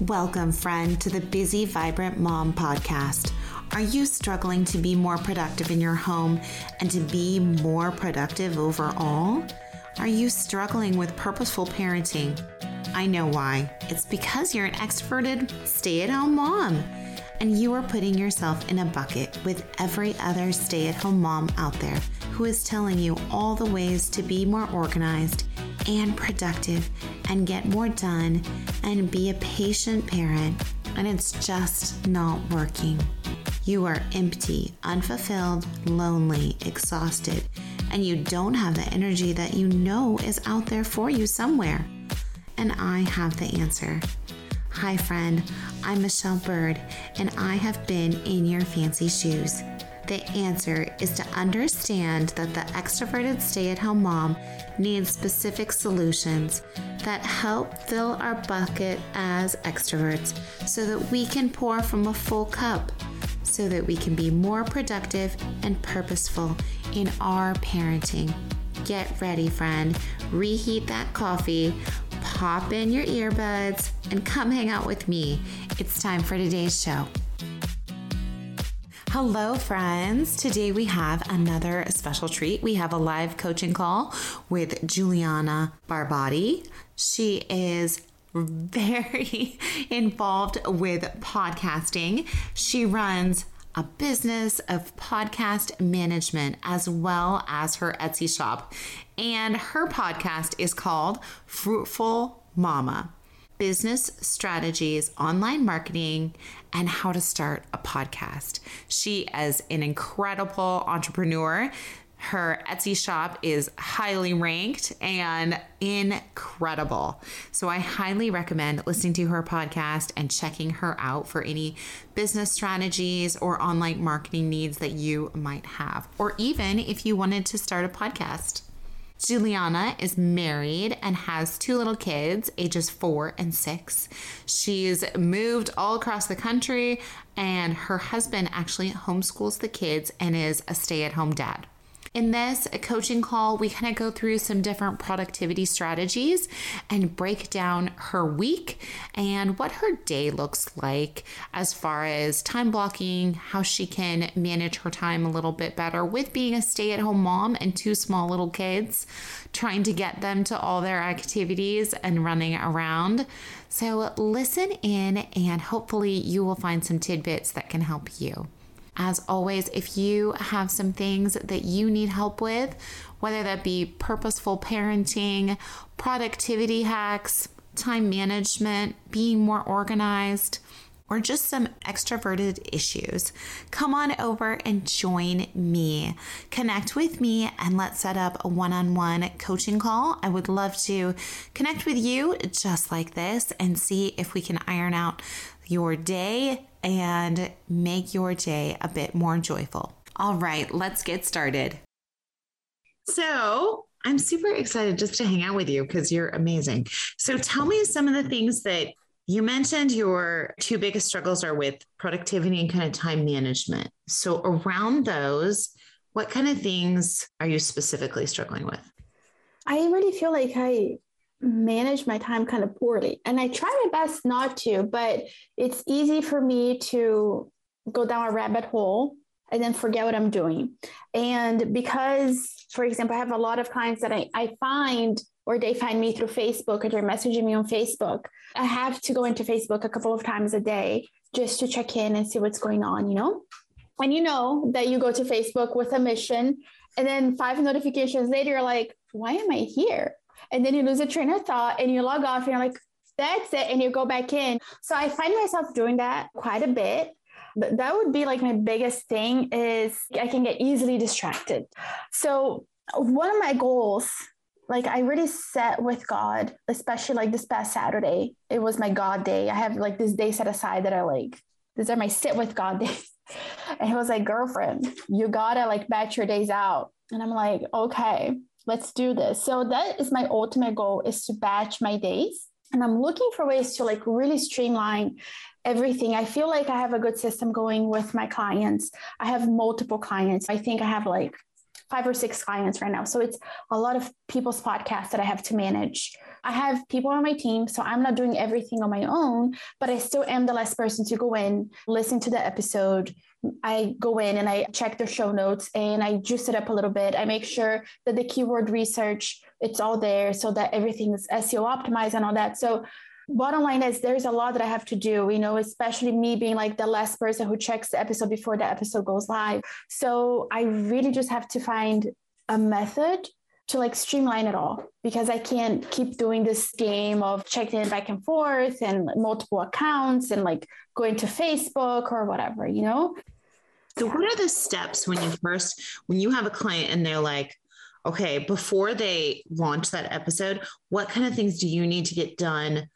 Welcome, friend, to the Busy Vibrant Mom podcast. Are you struggling to be more productive in your home and to be more productive overall? Are you struggling with purposeful parenting? I know why. It's because you're an extroverted stay at home mom and you are putting yourself in a bucket with every other stay at home mom out there who is telling you all the ways to be more organized and productive and get more done and be a patient parent, and it's just not working. You are empty, unfulfilled, lonely, exhausted, and you don't have the energy that you know is out there for you somewhere. And I have the answer. Hi, friend. I'm Michelle Byrd, and I have been in your fancy shoes. The answer is to understand that the extroverted stay at home mom needs specific solutions that help fill our bucket as extroverts so that we can pour from a full cup, so that we can be more productive and purposeful in our parenting. Get ready, friend. Reheat that coffee, pop in your earbuds, and come hang out with me. It's time for today's show. Hello, friends. Today we have another special treat. We have a live coaching call with Juliana Barbati. She is very involved with podcasting. She runs a business of podcast management as well as her Etsy shop. And her podcast is called Fruitful Mama business strategies, online marketing, and how to start a podcast. She is an incredible entrepreneur. Her Etsy shop is highly ranked and incredible. So I highly recommend listening to her podcast and checking her out for any business strategies or online marketing needs that you might have, or even if you wanted to start a podcast. Juliana is married and has two little kids, ages four and six. She's moved all across the country, and her husband actually homeschools the kids and is a stay at home dad. In this coaching call, we kind of go through some different productivity strategies and break down her week and what her day looks like as far as time blocking, how she can manage her time a little bit better with being a stay at home mom and two small little kids, trying to get them to all their activities and running around. So, listen in, and hopefully, you will find some tidbits that can help you. As always, if you have some things that you need help with, whether that be purposeful parenting, productivity hacks, time management, being more organized, or just some extroverted issues, come on over and join me. Connect with me and let's set up a one on one coaching call. I would love to connect with you just like this and see if we can iron out your day and make your day a bit more joyful. All right, let's get started. So, I'm super excited just to hang out with you because you're amazing. So, tell me some of the things that you mentioned your two biggest struggles are with productivity and kind of time management. So, around those, what kind of things are you specifically struggling with? I really feel like I manage my time kind of poorly. And I try my best not to, but it's easy for me to go down a rabbit hole and then forget what I'm doing. And because, for example, I have a lot of clients that I, I find or they find me through Facebook or they're messaging me on Facebook. I have to go into Facebook a couple of times a day just to check in and see what's going on, you know? And you know that you go to Facebook with a mission, and then five notifications later, you're like, why am I here? And then you lose a train of thought and you log off and you're like, that's it. And you go back in. So I find myself doing that quite a bit. But that would be like my biggest thing is I can get easily distracted. So one of my goals, like I really set with God, especially like this past Saturday, it was my God day. I have like this day set aside that I like, these are my sit with God days. And he was like, girlfriend, you gotta like batch your days out. And I'm like, okay let's do this. So that is my ultimate goal is to batch my days. And I'm looking for ways to like really streamline everything. I feel like I have a good system going with my clients. I have multiple clients. I think I have like five or six clients right now. So it's a lot of people's podcasts that I have to manage. I have people on my team, so I'm not doing everything on my own, but I still am the last person to go in, listen to the episode. I go in and I check the show notes and I juice it up a little bit. I make sure that the keyword research it's all there so that everything is SEO optimized and all that. So bottom line is there's a lot that I have to do, you know, especially me being like the last person who checks the episode before the episode goes live. So I really just have to find a method to like streamline it all because I can't keep doing this game of checking it back and forth and multiple accounts and like going to Facebook or whatever, you know? So what are the steps when you first when you have a client and they're like, okay, before they launch that episode, what kind of things do you need to get done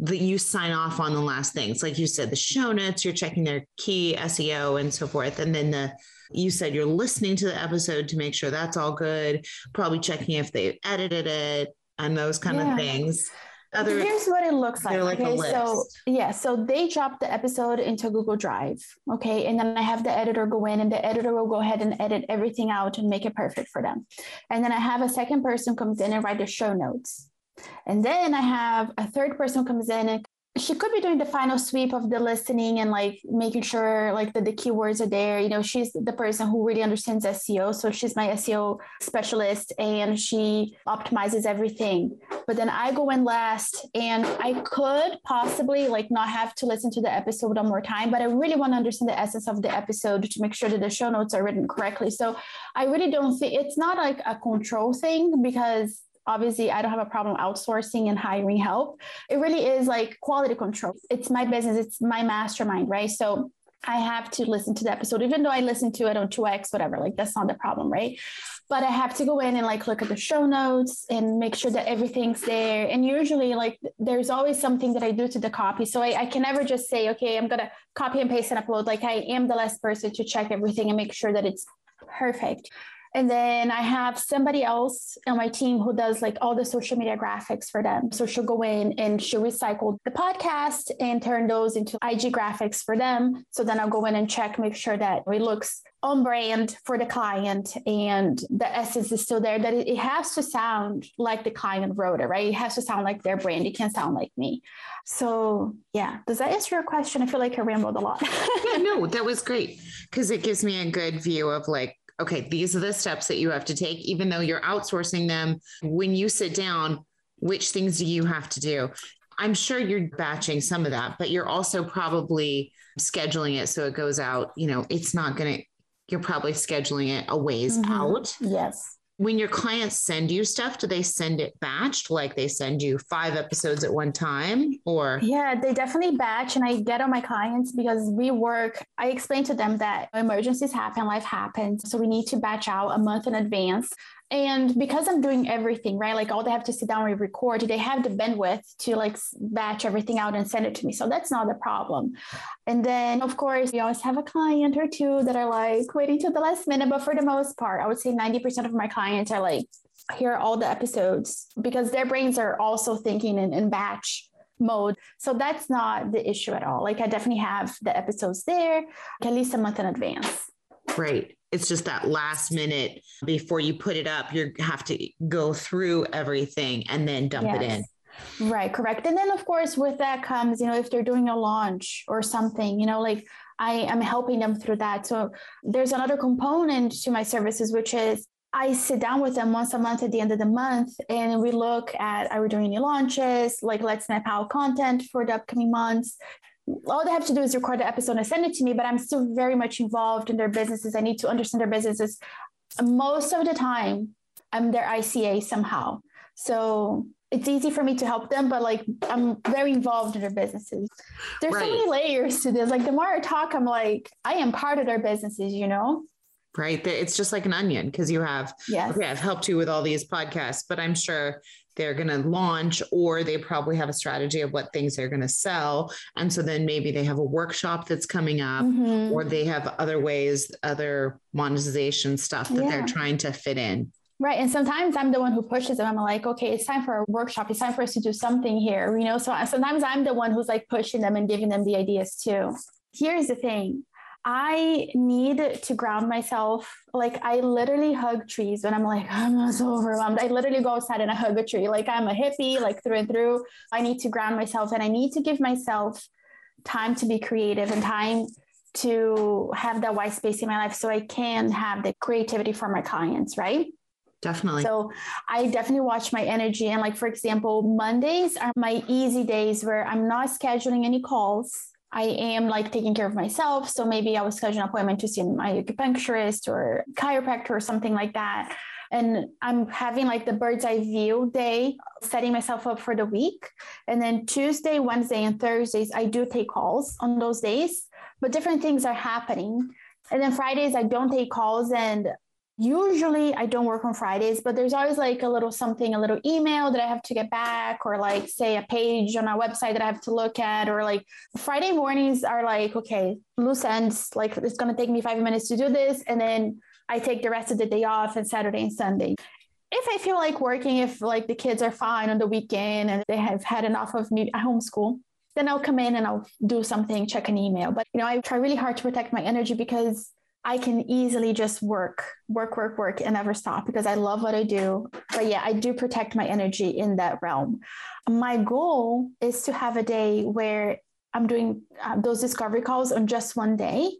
that you sign off on the last things? Like you said, the show notes, you're checking their key SEO and so forth. And then the you said you're listening to the episode to make sure that's all good, probably checking if they edited it and those kind yeah. of things. Other, Here's what it looks like. like okay, so yeah, so they drop the episode into Google Drive. Okay, and then I have the editor go in, and the editor will go ahead and edit everything out and make it perfect for them. And then I have a second person comes in and write the show notes. And then I have a third person comes in and she could be doing the final sweep of the listening and like making sure like that the keywords are there. You know she's the person who really understands seo so she's my seo specialist and she optimizes everything. But then i go in last and i could possibly like not have to listen to the episode one more time but i really want to understand the essence of the episode to make sure that the show notes are written correctly. So i really don't think it's not like a control thing because obviously I don't have a problem outsourcing and hiring help. It really is like quality control. It's my business, it's my mastermind, right? So I have to listen to the episode, even though I listen to it on 2x, whatever, like that's not the problem, right? But I have to go in and like look at the show notes and make sure that everything's there. And usually, like, there's always something that I do to the copy. So I, I can never just say, okay, I'm going to copy and paste and upload. Like, I am the last person to check everything and make sure that it's perfect. And then I have somebody else on my team who does like all the social media graphics for them. So she'll go in and she'll recycle the podcast and turn those into IG graphics for them. So then I'll go in and check, make sure that it looks on brand for the client and the essence is still there, that it, has to sound like the client wrote it, right? It has to sound like their brand. It can't sound like me. So yeah, does that answer your question? I feel like I rambled a lot. yeah, no, that was great because it gives me a good view of like okay, these are the steps that you have to take, even though you're outsourcing them. When you sit down, which things do you have to do? I'm sure you're batching some of that, but you're also probably scheduling it so it goes out. You know, it's not going to, you're probably scheduling it a ways mm-hmm. out. Yes when your clients send you stuff do they send it batched? Like they send you five episodes at one time or? Yeah they definitely batch and i get on my clients because we work i explain to them that emergencies happen life happens so we need to batch out a month in advance and because I'm doing everything, right? Like all they have to sit down and record, they have the bandwidth to like batch everything out and send it to me. So that's not the problem. And then, of course, we always have a client or two that are like waiting till the last minute. But for the most part, I would say 90% of my clients are like, hear all the episodes because their brains are also thinking in, in batch mode. So that's not the issue at all. Like I definitely have the episodes there at least a month in advance. Great it's just that last minute before you put it up you have to go through everything and then dump yes. it in right correct and then of course with that comes you know if they're doing a launch or something you know like i am helping them through that so there's another component to my services which is I sit down with them once a month at the end of the month and we look at are we doing any launches? Like let's map out content for the upcoming months all they have to do is record the episode and send it to me, but I'm still very much involved in their businesses. I need to understand their businesses. Most of the time, I'm their ICA somehow. So it's easy for me to help them, but like I'm very involved in their businesses. There's right. so many layers to this. Like the more I talk, I'm like, I am part of their businesses, you know? Right. It's just like an onion because you have, yes. okay, I've helped you with all these podcasts, but I'm sure they're going to launch or they probably have a strategy of what things they're going to sell and so then maybe they have a workshop that's coming up mm-hmm. or they have other ways other monetization stuff that yeah. they're trying to fit in Right. And sometimes I'm the one who pushes them. I'm like, okay, it's time for a workshop. It's time for us to do something here. You know, so sometimes I'm the one who's like pushing them and giving them the ideas too. Here's the thing I need to ground myself. Like I literally hug trees when I'm like, I'm so overwhelmed. I literally go outside and I hug a tree. Like I'm a hippie, like through and through. I need to ground myself and I need to give myself time to be creative and time to have that white space in my life so I can have the creativity for my clients, right? Definitely. So I definitely watch my energy. And like, for example, Mondays are my easy days where I'm not scheduling any calls. I am like taking care of myself. So maybe I will schedule an appointment to see my acupuncturist or chiropractor or something like that. And I'm having like the bird's eye view day, setting myself up for the week. And then Tuesday, Wednesday, and Thursdays, I do take calls on those days, but different things are happening. And then Fridays, I don't take calls. And usually I don't work on Fridays, but there's always like a little something, a little email that I have to get back, or like say a page on a website that I have to look at, or like Friday mornings are like, okay, loose ends, like it's going to take me five minutes to do this. And then I take the rest of the day off and Saturday and Sunday. If I feel like working, if like the kids are fine on the weekend and they have had enough of me at homeschool, then I'll come in and I'll do something, check an email. But you know, I try really hard to protect my energy because I can easily just work, work, work, work, and never stop because I love what I do. But yeah, I do protect my energy in that realm. My goal is to have a day where I'm doing uh, those discovery calls on just one day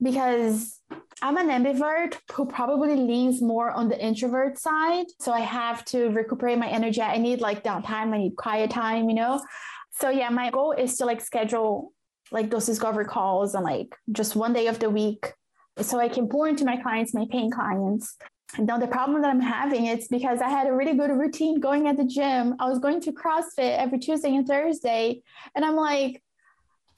because I'm an ambivert who probably leans more on the introvert side. So I have to recuperate my energy. I need like downtime, I need quiet time, you know? So yeah, my goal is to like schedule like those discovery calls on like just one day of the week so I can pour into my clients, my paying clients. And now the problem that I'm having is because I had a really good routine going at the gym. I was going to CrossFit every Tuesday and Thursday. And I'm like,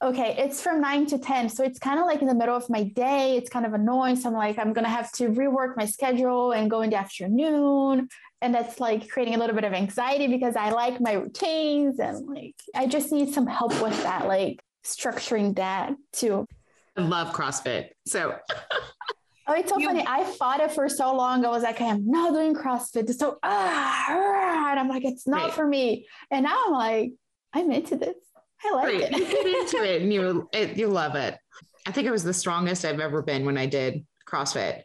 okay, it's from nine to 10. So it's kind of like in the middle of my day. It's kind of annoying. So I'm like, I'm going to have to rework my schedule and go in the afternoon. And that's like creating a little bit of anxiety because I like my routines and like, I just need some help with that, like structuring that too. I love CrossFit. So Oh, it's so you, funny. I fought it for so long. I was like, I'm not doing CrossFit. So ah, and I'm like, it's not right. for me. And now I'm like, I'm into this. I like right. it. you get into it and you it, you love it. I think it was the strongest I've ever been when I did CrossFit.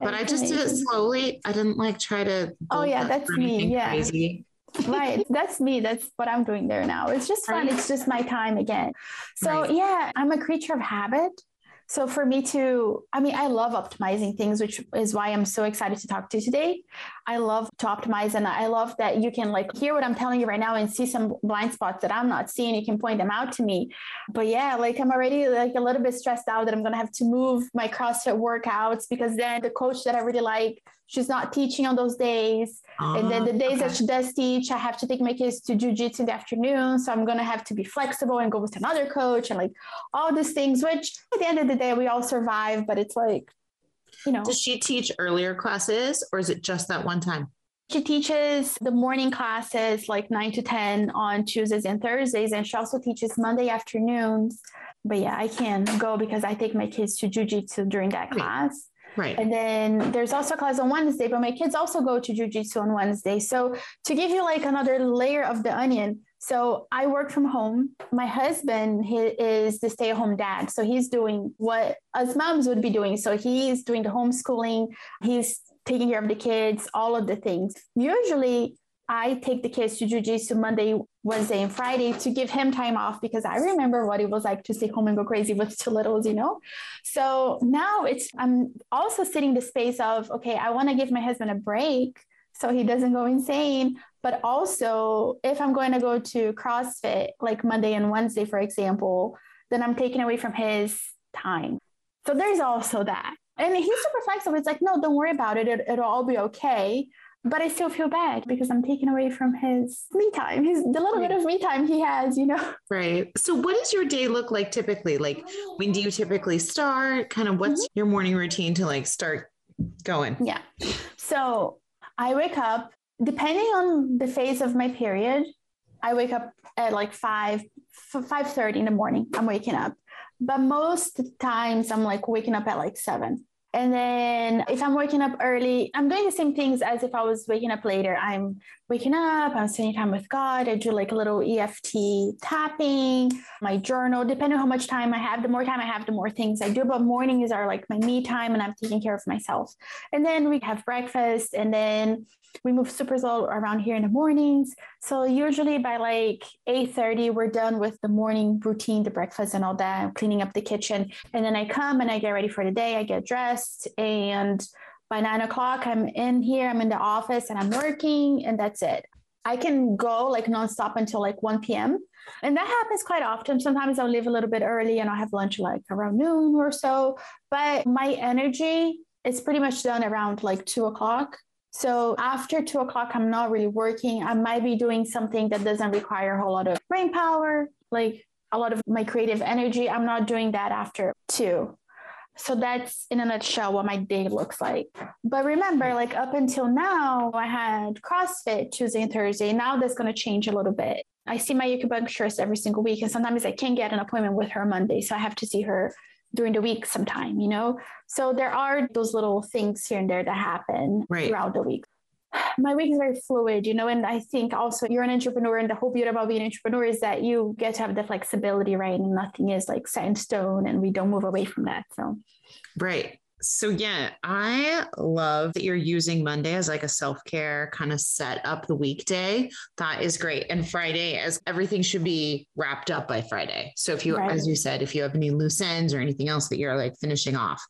But that's I just amazing. did it slowly. I didn't like try to. Oh yeah, that's me. Yeah. Crazy. right. That's me. That's what I'm doing there now. It's just fun. Right. It's just my time again. So yeah, I'm a creature of habit. So for me to, I mean, I love optimizing things, which is why I'm so excited to talk to you today. I love to optimize and I love that you can like hear what I'm telling you right now and see some blind spots that I'm not seeing. You can point them out to me. But yeah, like I'm already like a little bit stressed out that I'm gonna have to move my CrossFit workouts because then the coach that I really like she's not teaching on those days. Uh, and then the days okay. that she does teach, I have to take my kids to jujitsu in the afternoon. So I'm going to have to be flexible and go with another coach and like all these things, which at the end of the day, we all survive. But it's like, you know. Does she teach earlier classes or is it just that one time? She teaches the morning classes like 9 to 10 on Tuesdays and Thursdays. And she also teaches Monday afternoons. But yeah, I can go because I take my kids to jujitsu during that class. Right. And then there's also class on Wednesday, but my kids also go to jujitsu on Wednesday. So to give you like another layer of the onion, so I work from home. My husband he is the stay-at-home dad. So he's doing what us moms would be doing. So he's doing the homeschooling, he's taking care of the kids, all of the things. Usually I take the kids to jujitsu Monday, Wednesday, and Friday to give him time off because I remember what it was like to stay home and go crazy with two littles, you know? So now it's, I'm also sitting the space of, okay, I want to give my husband a break so he doesn't go insane. But also, if I'm going to go to CrossFit like Monday and Wednesday, for example, then I'm taking away from his time. So there's also that. And he's super flexible. It's like, no, don't worry about it. it it'll all be okay but I still feel bad because I'm taking away from his me time, his the little bit of me time he has, you know. Right. So what does your day look like typically? Like when do you typically start? Kind of what's mm-hmm. your morning routine to like start going? Yeah. So I wake up depending on the phase of my period. I wake up at like five five thirty in the morning. I'm waking up, but most times I'm like waking up at like seven And then if I'm waking up early, I'm doing the same things as if I was waking up later. I'm waking up, I'm spending time with God. I do like a little EFT tapping, my journal, depending on how much time I have. The more time I have, the more things I do. But mornings are like my me time and I'm taking care of myself. And then we have breakfast and then we move super slow around here in the mornings. So usually by like 8:30, we're done with the morning routine, the breakfast and all that, cleaning up the kitchen. And then I come and I get ready for the day. I get dressed and by nine o'clock, I'm in here, I'm in the office and I'm working, and that's it. I can go like nonstop until like 1 p.m. And that happens quite often. Sometimes I'll leave a little bit early and I'll have lunch like around noon or so. But my energy is pretty much done around like two o'clock. So after two o'clock, I'm not really working. I might be doing something that doesn't require a whole lot of brain power, like a lot of my creative energy. I'm not doing that after two. So that's in a nutshell what my day looks like. But remember, like up until now, I had CrossFit Tuesday and Thursday. Now that's going to change a little bit. I see my acupuncturist every single week, and sometimes I can't get an appointment with her Monday. So I have to see her during the week sometime, you know? So there are those little things here and there that happen right. throughout the week my week is very fluid, you know, and I think also you're an entrepreneur, and the whole beauty about being an entrepreneur is that you get to have the flexibility, right? And nothing is like set in stone, and we don't move away from that. So, right. So, yeah, I love that you're using Monday as like a self care kind of set up the weekday. That is great. And Friday, as everything should be wrapped up by Friday. So, if you, right. as you said, if you have any loose ends or anything else that you're like finishing off.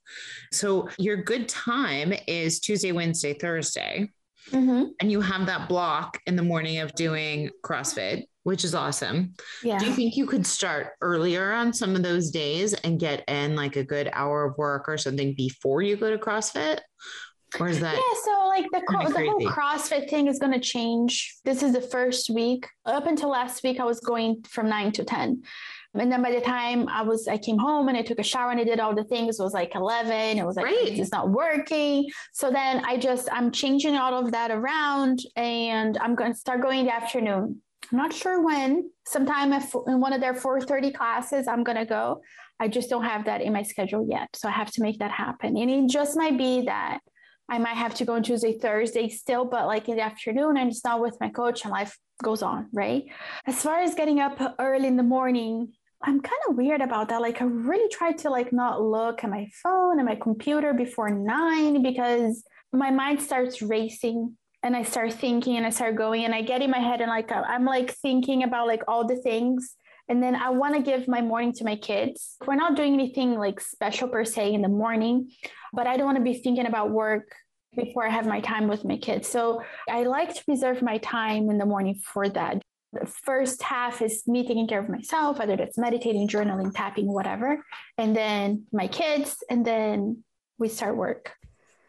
So, your good time is Tuesday, Wednesday, Thursday. Mm-hmm. And you have that block in the morning of doing CrossFit, which is awesome. Yeah. Do you think you could start earlier on some of those days and get in like a good hour of work or something before you go to CrossFit? Or is that? Yeah, so like the, the whole CrossFit thing is going to change. This is the first week. Up until last week, I was going from nine to 10. And then by the time I was, I came home and I took a shower and I did all the things. It was like 11. It was like, Great. it's not working. So then I just, I'm changing all of that around and I'm going to start going in the afternoon. I'm not sure when, sometime in one of their 4.30 classes, I'm going to go. I just don't have that in my schedule yet. So I have to make that happen. And it just might be that I might have to go on Tuesday, Thursday still, but like in the afternoon and it's not with my coach and life goes on, right? As far as getting up early in the morning, I'm kind of weird about that. Like I really try to like not look at my phone and my computer before nine because my mind starts racing and I start thinking and I start going and I get in my head and like I'm like thinking about like all the things. And then I want to give my morning to my kids. We're not doing anything like special per se in the morning, but I don't want to be thinking about work before I have my time with my kids. So I like to preserve my time in the morning for that. The first half is me taking care of myself, whether that's meditating, journaling, tapping, whatever. And then my kids, and then we start work.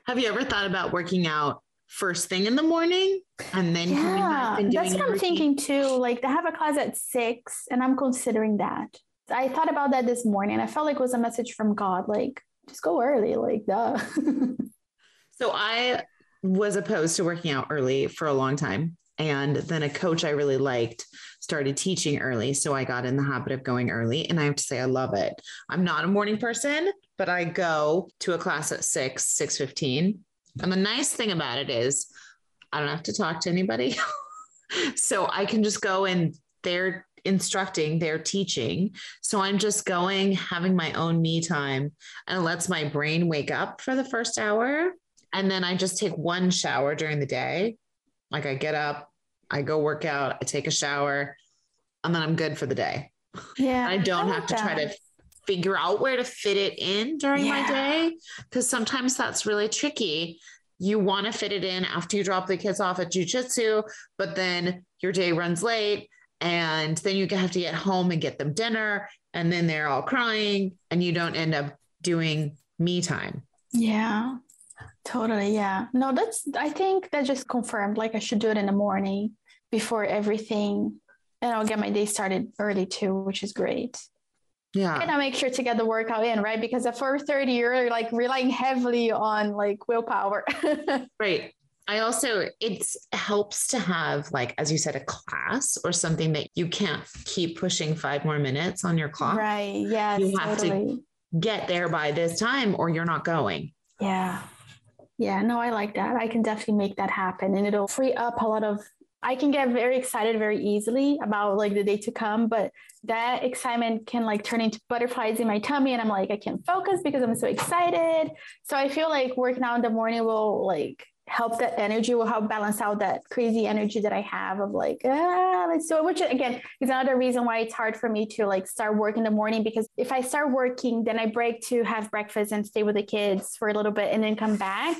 Have you ever thought about working out first thing in the morning and then yeah, that's what I'm routine? thinking too. Like they have a class at six, and I'm considering that. I thought about that this morning. I felt like it was a message from God, like just go early, like duh. so I was opposed to working out early for a long time. And then a coach I really liked started teaching early. So I got in the habit of going early. And I have to say, I love it. I'm not a morning person, but I go to a class at 6, 6.15. And the nice thing about it is I don't have to talk to anybody. so I can just go and they're instructing, they're teaching. So I'm just going, having my own me time, and it lets my brain wake up for the first hour. And then I just take one shower during the day like I get up, I go work out, I take a shower, and then I'm good for the day. Yeah. I don't I have to that. try to figure out where to fit it in during yeah. my day because sometimes that's really tricky. You want to fit it in after you drop the kids off at jujitsu, but then your day runs late and then you have to get home and get them dinner and then they're all crying and you don't end up doing me time. Yeah. Totally. Yeah. No, that's, I think that just confirmed like I should do it in the morning before everything. And I'll get my day started early too, which is great. Yeah. And I make sure to get the workout in, right? Because at 4:30, you're like relying heavily on like willpower. right. I also it helps to have like as you said a class or something that you can't keep pushing five more minutes on your clock. Right. Yeah. You have totally. to get there by this time or you're not going. Yeah. Yeah, no, I like that. I can definitely make that happen and it'll free up a lot of I can get very excited very easily about like the day to come, but that excitement can like turn into butterflies in my tummy and I'm like I can't focus because I'm so excited. So I feel like working out in the morning will like help that energy will help balance out that crazy energy that I have of like, ah, let's do it. Which again is another reason why it's hard for me to like start work in the morning because if I start working, then I break to have breakfast and stay with the kids for a little bit and then come back.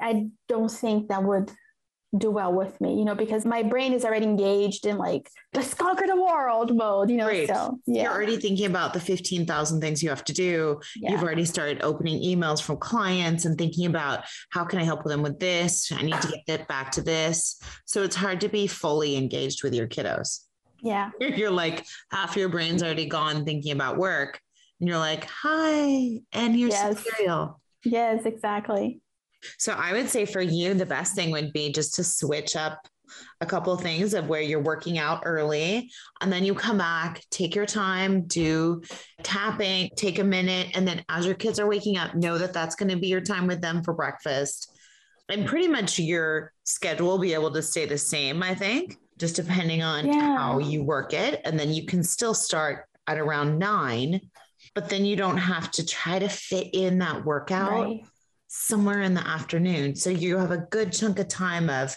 I don't think that would do well with me, you know, because my brain is already engaged in like let's conquer the world mode, you know. Great. So yeah. You're already thinking about the 15,000 things you have to do. Yeah. You've already started opening emails from clients and thinking about how can I help them with this? I need to get that back to this. So it's hard to be fully engaged with your kiddos. Yeah. You're like half your brain's already gone thinking about work. And you're like, hi, and here's yes. cereal. Yes, exactly. So I would say for you, the best thing would be just to switch up a couple of things of where you're working out early and then you come back take your time do tapping take a minute and then as your kids are waking up know that that's going to be your time with them for breakfast. And pretty much your schedule will be able to stay the same i think just depending on yeah. how you work it. And then you can still start at around 9 but then you don't have to try to fit in that workout. Right somewhere in the afternoon. So you have a good chunk of time of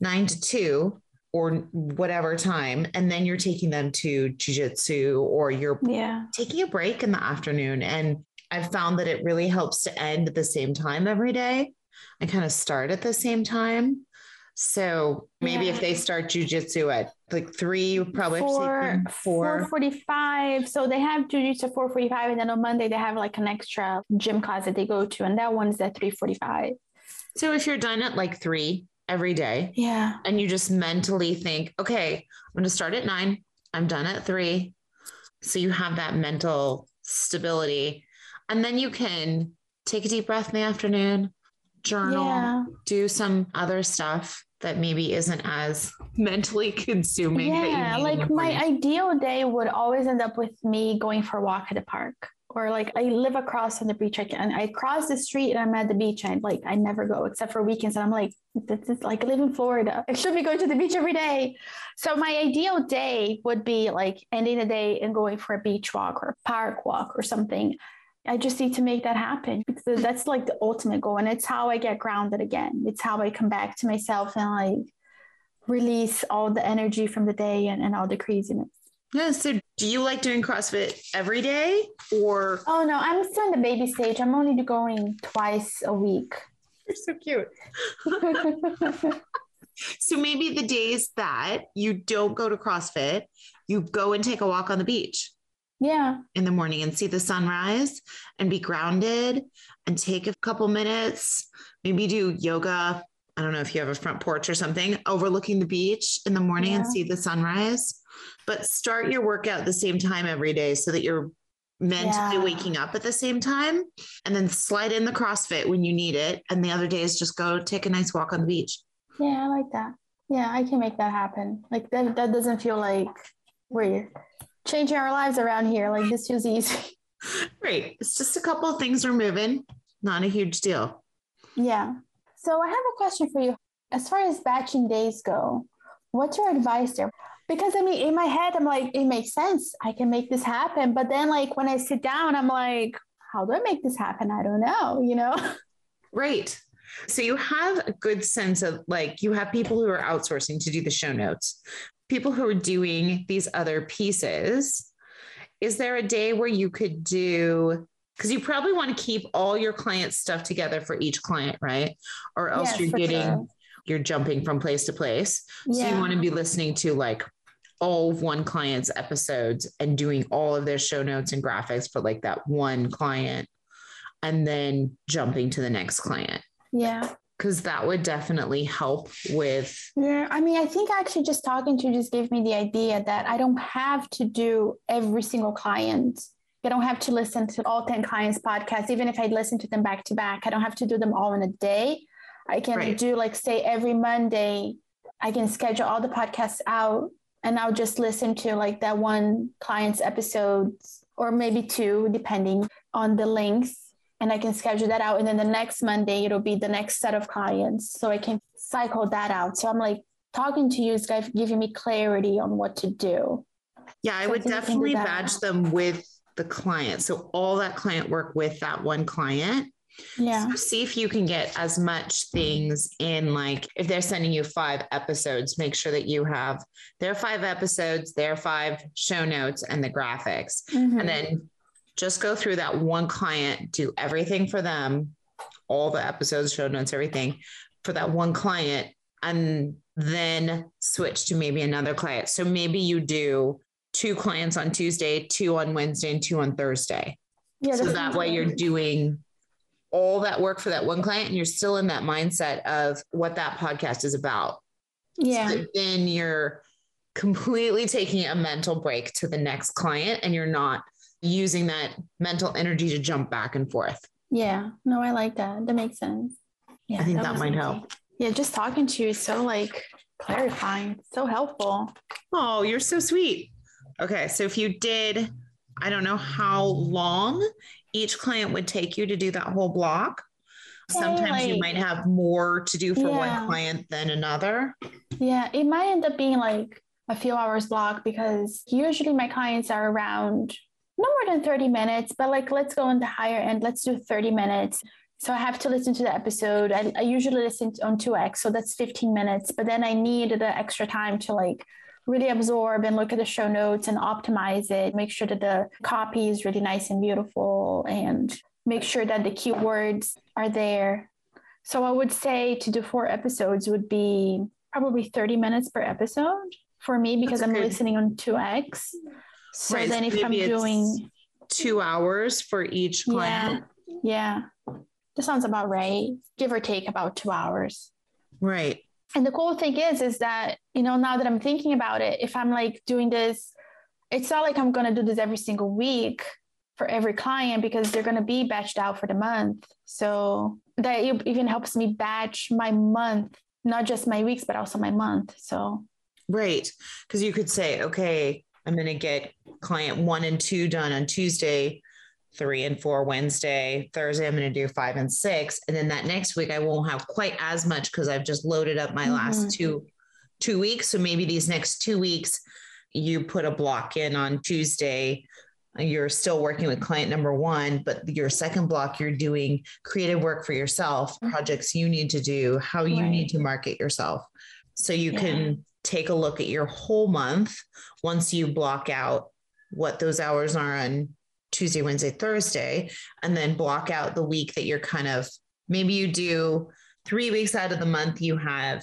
nine to two or whatever time. And then you're taking them to jujitsu or you're yeah. taking a break in the afternoon. And I've found that it really helps to end at the same time every day. I kind of start at the same time. So maybe yeah. if they start jujitsu at like three, probably four, four. 45. So they have jujitsu 445. And then on Monday, they have like an extra gym class that they go to. And that one's at 345. So if you're done at like three every day. Yeah. And you just mentally think, okay, I'm going to start at nine. I'm done at three. So you have that mental stability. And then you can take a deep breath in the afternoon, journal, yeah. do some other stuff that maybe isn't as mentally consuming. Yeah, like my ideal day would always end up with me going for a walk at the park. Or like I live across on the beach, I can I cross the street and I'm at the beach and like I never go except for weekends. And I'm like, this is like I live in Florida. I should be going to the beach every day. So my ideal day would be like ending the day and going for a beach walk or a park walk or something. I just need to make that happen because that's like the ultimate goal. And it's how I get grounded again. It's how I come back to myself and like release all the energy from the day and, and all the craziness. Yeah. So do you like doing CrossFit every day or? Oh, no, I'm still in the baby stage. I'm only going twice a week. You're so cute. so maybe the days that you don't go to CrossFit, you go and take a walk on the beach yeah. in the morning and see the sunrise and be grounded and take a couple minutes maybe do yoga. I don't know if you have a front porch or something overlooking the beach in the morning yeah. and see the sunrise. But start your workout at the same time every day so that you're mentally yeah. waking up at the same time. And then slide in the crossfit when you need it. And the other days just go take a nice walk on the beach. Yeah i like that. Yeah i can make that happen. Like that, that doesn't feel like we're changing our lives around here. Like this feels easy. Right. It's just a couple of things we're moving, not a huge deal. Yeah. So I have a question for you. As far as batching days go, what's your advice there? Because I mean, in my head, I'm like, it makes sense. I can make this happen. But then, like, when I sit down, I'm like, how do I make this happen? I don't know, you know? Right. So you have a good sense of like, you have people who are outsourcing to do the show notes, people who are doing these other pieces, is there a day where you could do because you probably want to keep all your client stuff together for each client, right? Or else yes, you're getting sure. you're jumping from place to place. Yeah. So you want to be listening to like all of one client's episodes and doing all of their show notes and graphics for like that one client and then jumping to the next client. Yeah because that would definitely help with yeah i mean i think actually just talking to you just gave me the idea that i don't have to do every single client. I don't have to listen to all 10 clients podcasts. Even if i listen to them back to back i don't have to do them all in a day. I can right. do like say every monday i can schedule all the podcasts out and i'll just listen to like that one client's episodes or maybe two depending on the length and I can schedule that out. And then the next Monday, it'll be the next set of clients. So I can cycle that out. So I'm like, talking to you is giving me clarity on what to do. Yeah, I so would I definitely badge them with the client. So all that client work with that one client. Yeah. So see if you can get as much things in like if they're sending you five episodes, make sure that you have their five episodes, their five show notes and the graphics. Mm-hmm. And then just go through that one client, do everything for them, all the episodes, show notes, everything for that one client, and then switch to maybe another client. So maybe you do two clients on Tuesday, two on Wednesday, and two on Thursday. Yeah, so that way you're doing all that work for that one client and you're still in that mindset of what that podcast is about. Yeah. So then you're completely taking a mental break to the next client and you're not using that mental energy to jump back and forth. Yeah. No, I like that. That makes sense. Yeah. I think that, that might help. Yeah. Just talking to you is so like clarifying, so helpful. Oh, you're so sweet. Okay. So if you did, I don't know how long each client would take you to do that whole block. Sometimes like, you might have more to do for yeah. one client than another. Yeah. It might end up being like a few hours block because usually my clients are around no more than 30 minutes, but like let's go on the higher end. Let's do 30 minutes. So I have to listen to the episode. I, I usually listen on 2x, so that's 15 minutes. But then I need the extra time to like really absorb and look at the show notes and optimize it, make sure that the copy is really nice and beautiful, and make sure that the keywords are there. So I would say to do four episodes would be probably 30 minutes per episode for me because That's I'm good. listening on 2x. So right, then so if I'm doing two hours for each client. Yeah. yeah. That sounds about right. Give or take about two hours. Right and the cool thing is is that you know now that i'm thinking about it if i'm like doing this it's not like i'm going to do this every single week for every client because they're going to be batched out for the month so that even helps me batch my month not just my weeks but also my month so right because you could say okay i'm going to get client one and two done on tuesday three and four Wednesday. Thursday, I'm going to do five and six. And then that next week, I won't have quite as much because I've just loaded up my mm-hmm. last two two weeks. So maybe these next two weeks, you put a block in on Tuesday. You're still working with client number one, but your second block, you're doing creative work for yourself, mm-hmm. projects you need to do, how you right. need to market yourself. So you yeah. can take a look at your whole month once you block out what those hours are on Tuesday, Wednesday, Thursday, and then block out the week that you're kind of maybe you do three weeks out of the month, you have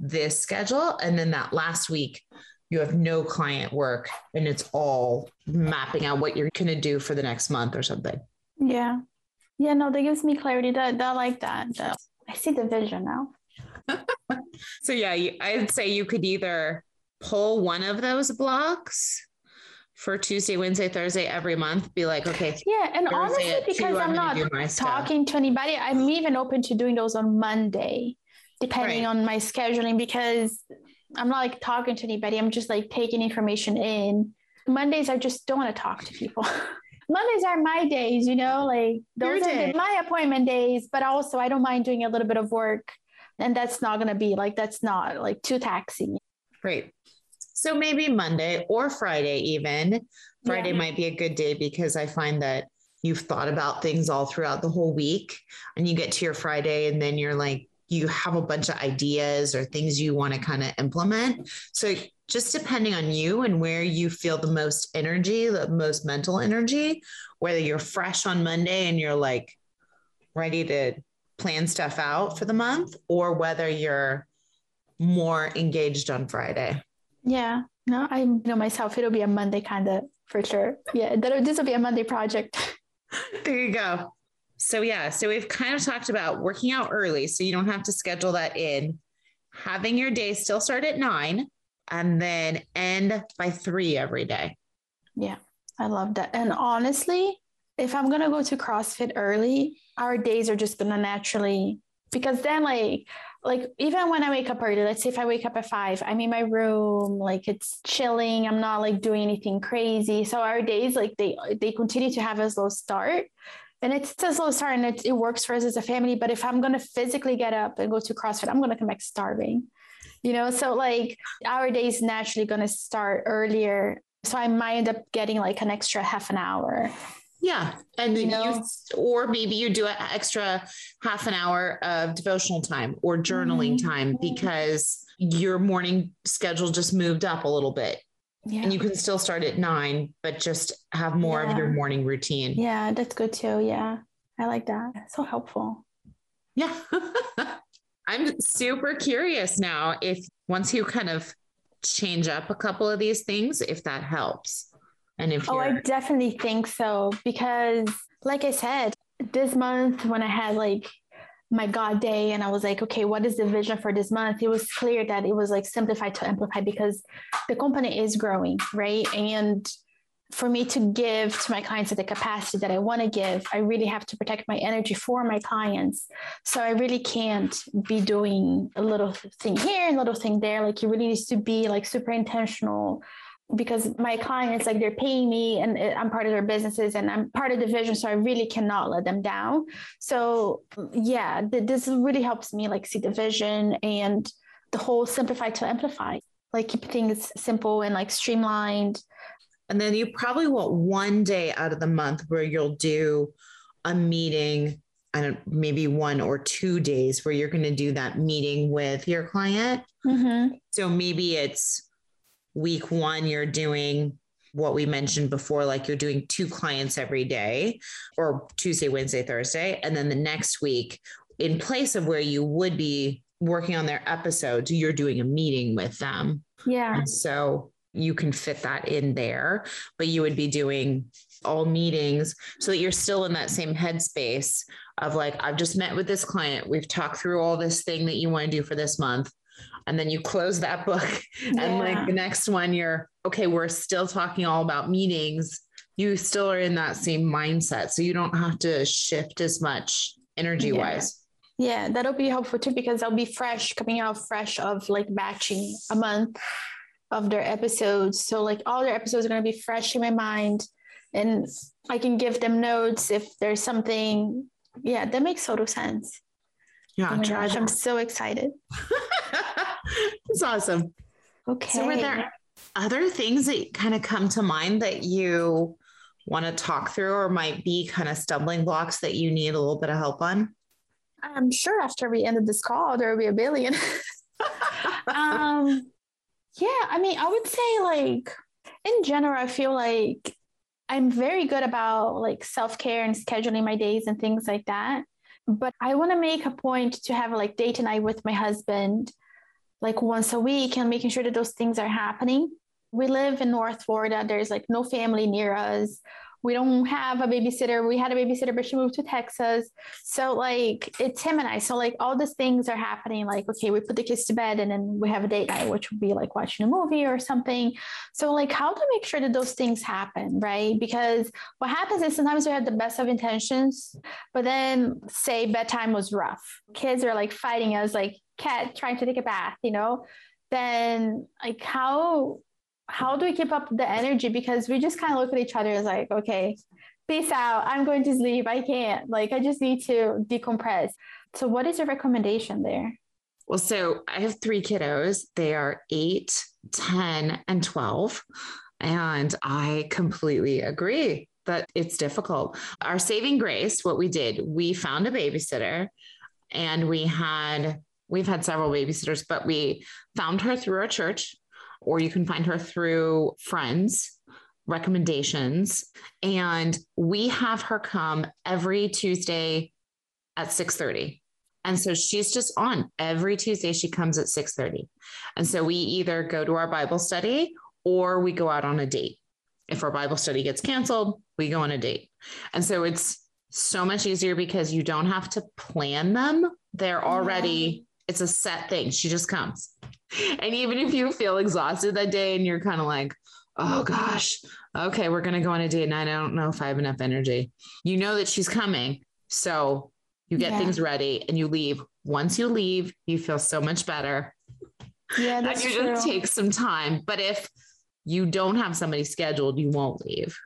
this schedule. And then that last week, you have no client work and it's all mapping out what you're going to do for the next month or something. Yeah. Yeah. No, that gives me clarity. That, that like that. that. I see the vision now. so, yeah, I'd say you could either pull one of those blocks for Tuesday, Wednesday, Thursday every month. Be like, okay. Yeah. And honestly, because i I'm not talking to anybody, I'm even open to doing those on Monday, depending right. on my scheduling, because I'm not like talking to anybody. I'm just like taking information in. Mondays, I just don't want to talk to people. Mondays are my days, you know, like those Your are day. my appointment days, but also I don't mind doing a little bit of work. And that's not going to be like, that's not like too taxing. Right. So maybe Monday or Friday, even. Friday yeah. might be a good day because I find that you've thought about things all throughout the whole week and you get to your Friday and then you're like, you have a bunch of ideas or things you want to kind of implement. So just depending on you and where you feel the most energy, the most mental energy, whether you're fresh on Monday and you're like ready to plan stuff out for the month or whether you're more engaged on Friday. Yeah. No, I know myself. It'll be a Monday kind of for sure. Yeah. This will be a Monday project. there you go. So, yeah. So, we've kind of talked about working out early so you don't have to schedule that in, having your day still start at nine and then end by three every day. Yeah. I love that. And honestly, if I'm to go to CrossFit early, our days are just to naturally, because then, like, like even when I wake up early, let's say if I wake up at five, I'm in my room, like it's chilling. I'm not like doing anything crazy. So our days, like they they continue to have a slow start. and it's a slow start and it, it works for us as a family. But if I'm going to physically get up and go to CrossFit, I'm going to come back starving, you know? So like our day is naturally going to start earlier. So I might end up getting like an extra half an hour. Yeah. And you, know? you or maybe you do an extra half an hour of devotional time or journaling mm-hmm. time because your morning schedule just moved up a little bit. Yeah. And you can still start at nine, but just have more yeah. of your morning routine. Yeah, that's good too. Yeah. I like that. so helpful. Yeah. I'm super curious now if once you kind of change up a couple of these things, if that helps. And if Oh, I definitely think so because like I said, this month when I had like my God day and I was like, okay, what is the vision for this month? It was clear that it was like simplified to amplify because the company is growing, right? And for me to give to my clients at the capacity that I want to give, I really have to protect my energy for my clients. So I really can't be doing a little thing here and a little thing there. Like it really needs to be like super intentional because my clients like they're paying me and i'm part of their businesses and i'm part of the vision so i really cannot let them down so yeah th- this really helps me like see the vision and the whole simplify to amplify like keep things simple and like streamlined and then you probably want one day out of the month where you'll do a meeting I don't maybe one or two days where you're going to do that meeting with your client. Mm-hmm. So maybe it's week one, you're doing what we mentioned before, like you're doing two clients every day or Tuesday, Wednesday, Thursday. And then the next week, in place of where you would be working on their episodes, you're doing a meeting with them. Yeah. And so you can fit that in there, but you would be doing all meetings so that you're still in that same headspace of like, I've just met with this client. We've talked through all this thing that you want to do for this month and then you close that book. Yeah. and like the next one you're okay we're still talking all about meetings. You still are in that same mindset so you don't have to shift as much energy wise yeah. yeah that'll be helpful too because i'll be fresh coming out fresh of like batching a month of their episodes. So like all their episodes are going to be fresh in my mind and i can give them notes if there's something. Yeah that makes total sense. Yeah oh gosh, i'm so excited It's awesome. Okay. So, were there other things that kind of come to mind that you want to talk through or might be kind of stumbling blocks that you need a little bit of help on? I'm sure after we ended this call, there will be a billion. um, yeah, I mean, I would say like in general, I feel like I'm very good about like self care and scheduling my days and things like that. But I want to make a point to have like date night with my husband like once a week and making sure that those things are happening. We live in North Florida. There's like no family near us. We don't have a babysitter. We had a babysitter, but she moved to Texas. So like it's him and I. So like all these things are happening. Like, okay, we put the kids to bed and then we have a date night, which would be like watching a movie or something. So like how to make sure that those things happen, right? Because what happens is sometimes we have the best of intentions, but then say bedtime was rough. Kids are like fighting us, like, cat trying to take a bath, you know, then like how how do we keep up the energy? Because we just kind of look at each other as like, okay, peace out. I'm going to sleep. I can't. Like I just need to decompress. So what is your recommendation there? Well, so I have three kiddos. They are eight, 10, and 12. And I completely agree that it's difficult. Our saving grace, what we did, we found a babysitter and we had we've had several babysitters, but we found her through our church, or you can find her through friends recommendations. And we have her come every tuesday at 6.30 and so she's just on every tuesday she comes at 6.30 and so we either go to our bible study or we go out on a date. If our bible study gets canceled we go on a date. And so it's so much easier because you don't have to plan them. They're already it's a set thing. She just comes. And even if you feel exhausted that day and you're kind of like, oh gosh, okay, we're going to go on a date night. I don't know if I have enough energy. You know that she's coming. So you get yeah. things ready and you leave. Once you leave, you feel so much better. Yeah, that's and you true. just take some time. But if you don't have somebody scheduled, you won't leave.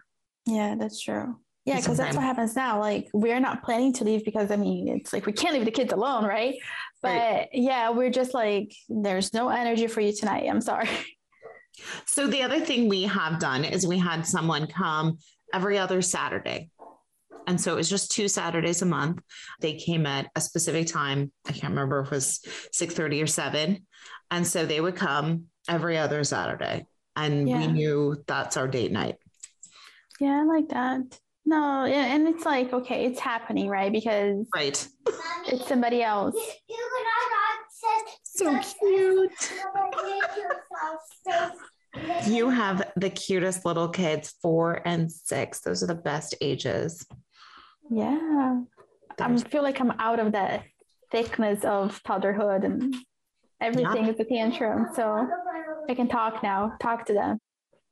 Yeah, that's true. Yeah, because that's what happens now. Like we're not planning to leave because I mean it's like we can't leave the kids alone, right? But yeah, we're just like, there's no energy for you tonight. I'm sorry. So the other thing we have done is we had someone come every other Saturday. And so it was just two Saturdays a month. They came at a specific time. I can't remember if it was 6:30 or 7. And so they would come every other Saturday. And yeah. we knew that's our date night. Yeah, I like that. No, and it's like, okay, it's happening, right? Because right. it's somebody else. So cute. you have the cutest little kids, four and six. Those are the best ages. Yeah. I feel like I'm out of the thickness of toddlerhood and everything yeah. is a tantrum. So I can talk now, talk to them.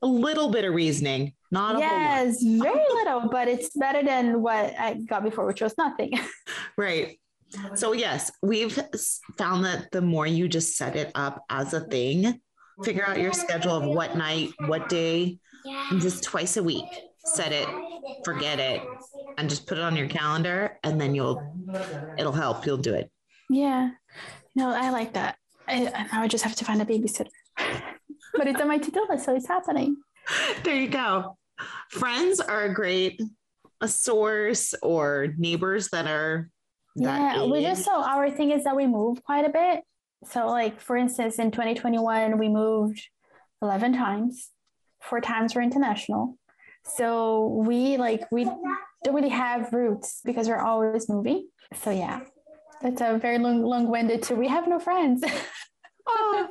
A little bit of reasoning, not yes, very little, but it's better than what I got before, which was nothing. right. So yes, we've found that the more you just set it up as a thing, figure out your schedule of what night, what day, and just twice a week, set it, forget it, and just put it on your calendar, and then you'll it'll help. You'll do it. Yeah, no, I like that. I, I would just have to find a babysitter, but it's on my to-do list, so it's happening. There you go. Friends are a great a source or neighbors that are yeah we just so our thing is that we move quite a bit so like for instance in 2021 we moved 11 times four times we're international so we like we don't really have roots because we're always moving so yeah that's a very long long-winded too we have no friends oh.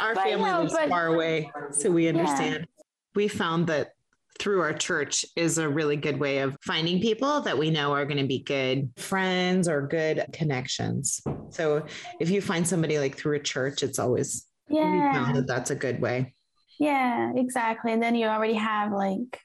Our but family no, lives but, far away so we understand yeah. we found that through our church is a really good way of finding people that we know are going to be good friends or good connections. So if you find somebody like through a church, it's always yeah that that's a good way. Yeah, exactly. And then you already have like,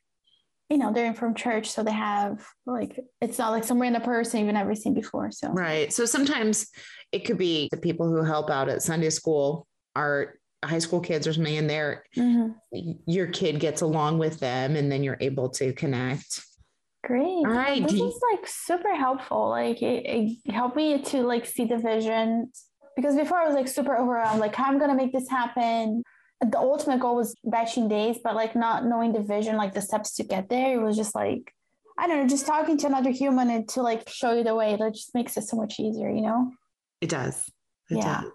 you know, they're in from church, so they have like it's not like some random person you've never seen before. So right. So sometimes it could be the people who help out at Sunday school are high school kids or something and there. Mm-hmm. your kid gets along with them and then you're able to connect. Great. All right this is like super helpful. Like it, it helped me to like see the vision. Because before i was like super overwhelmed like how i'm gonna make this happen? The ultimate goal was batching days but like not knowing the vision like the steps to get there it was just like i don't know just talking to another human and to like show you the way that just makes it so much easier you know? It does. It yeah. does.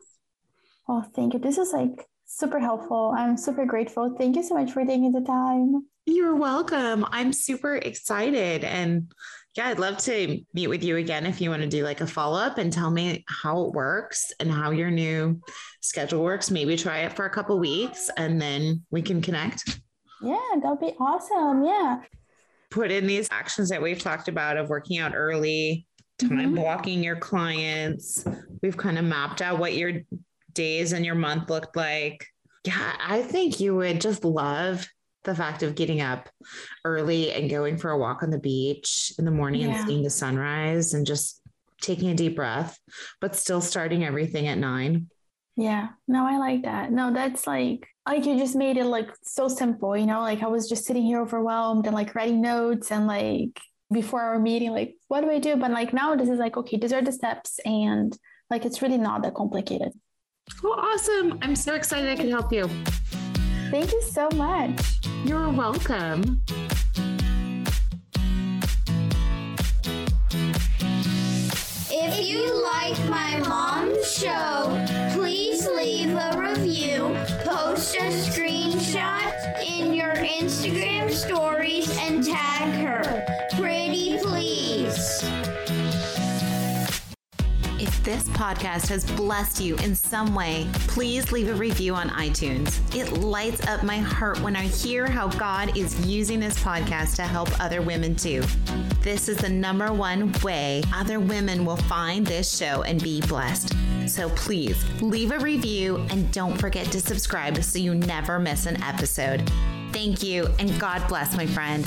Oh, thank you. This is like super helpful. I'm super grateful. Thank you so much for taking the time. You're welcome. I'm super excited. And yeah, I'd love to meet with you again if you want to do like a follow up and tell me how it works and how your new schedule works. Maybe try it for a couple weeks and then we can connect. Yeah, that'll be awesome. Yeah. Put in these actions that we've talked about of working out early, time mm-hmm. blocking your clients. We've kind of mapped out what your days and your month looked like. Yeah, I think you would just love the fact of getting up early and going for a walk on the beach in the morning yeah. and seeing the sunrise and just taking a deep breath, but still starting everything at nine. Yeah, no, I like that. No, that's like, like you just made it like so simple, you know, like I was just sitting here overwhelmed and like writing notes and like before our meeting, like, what do I do? But like now this is like, okay, these are the steps and like it's really not that complicated. Well, awesome. I'm so excited I can help you. Thank you so much. You're welcome. If you like my mom's show, please leave a review, post a screenshot in your Instagram stories, this podcast has blessed you in some way, please leave a review on iTunes. It lights up my heart when I hear how God is using this podcast to help other women too. This is the number one way other women will find this show and be blessed. So please leave a review and don't forget to subscribe so you never miss an episode. Thank you and God bless, my friend.